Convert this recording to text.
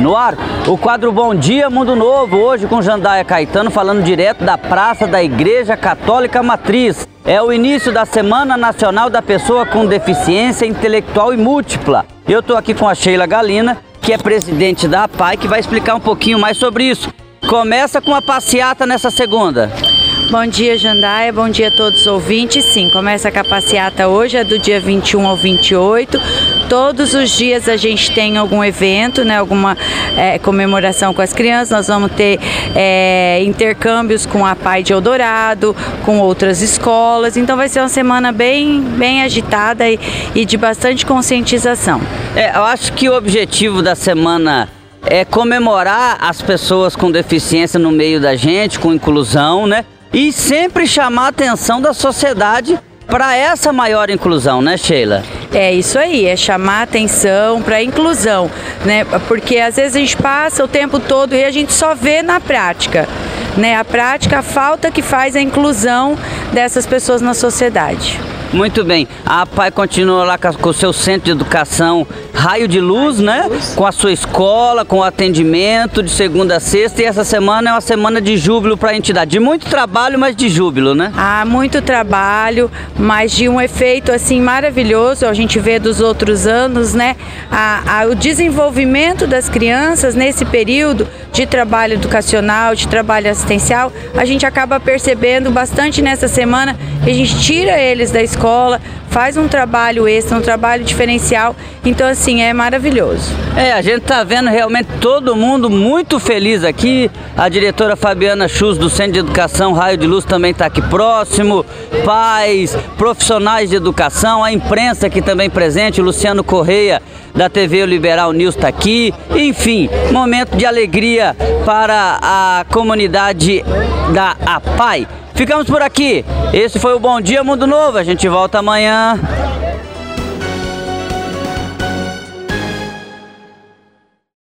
No ar, o quadro Bom Dia Mundo Novo, hoje com Jandaia Caetano falando direto da Praça da Igreja Católica Matriz. É o início da Semana Nacional da Pessoa com Deficiência Intelectual e Múltipla. Eu estou aqui com a Sheila Galina, que é presidente da APAI, que vai explicar um pouquinho mais sobre isso. Começa com a passeata nessa segunda. Bom dia, Jandaia. Bom dia a todos os ouvintes. Sim, começa a passeata hoje, é do dia 21 ao 28. Todos os dias a gente tem algum evento, né, alguma é, comemoração com as crianças. Nós vamos ter é, intercâmbios com a Pai de Eldorado, com outras escolas. Então vai ser uma semana bem, bem agitada e, e de bastante conscientização. É, eu acho que o objetivo da semana é comemorar as pessoas com deficiência no meio da gente, com inclusão, né? E sempre chamar a atenção da sociedade para essa maior inclusão, né, Sheila? É isso aí, é chamar atenção para a inclusão, né? Porque às vezes a gente passa o tempo todo e a gente só vê na prática, né? A prática, a falta que faz a inclusão dessas pessoas na sociedade. Muito bem. A PAI continua lá com o seu centro de educação Raio de Luz, né? Com a sua escola, com o atendimento de segunda a sexta. E essa semana é uma semana de júbilo para a entidade. De muito trabalho, mas de júbilo, né? Ah, muito trabalho, mas de um efeito assim maravilhoso. A gente vê dos outros anos, né? A, a, o desenvolvimento das crianças nesse período de trabalho educacional, de trabalho assistencial, a gente acaba percebendo bastante nessa semana que a gente tira eles da escola, faz um trabalho extra, um trabalho diferencial. Então, assim, é maravilhoso. É, a gente tá vendo realmente todo mundo muito feliz aqui. A diretora Fabiana Chus, do Centro de Educação Raio de Luz, também está aqui próximo. Pais, profissionais de educação, a imprensa aqui também presente, Luciano Correia, da TV Liberal News está aqui. Enfim, momento de alegria para a comunidade da APAI. Ficamos por aqui. Esse foi o Bom Dia Mundo Novo. A gente volta amanhã.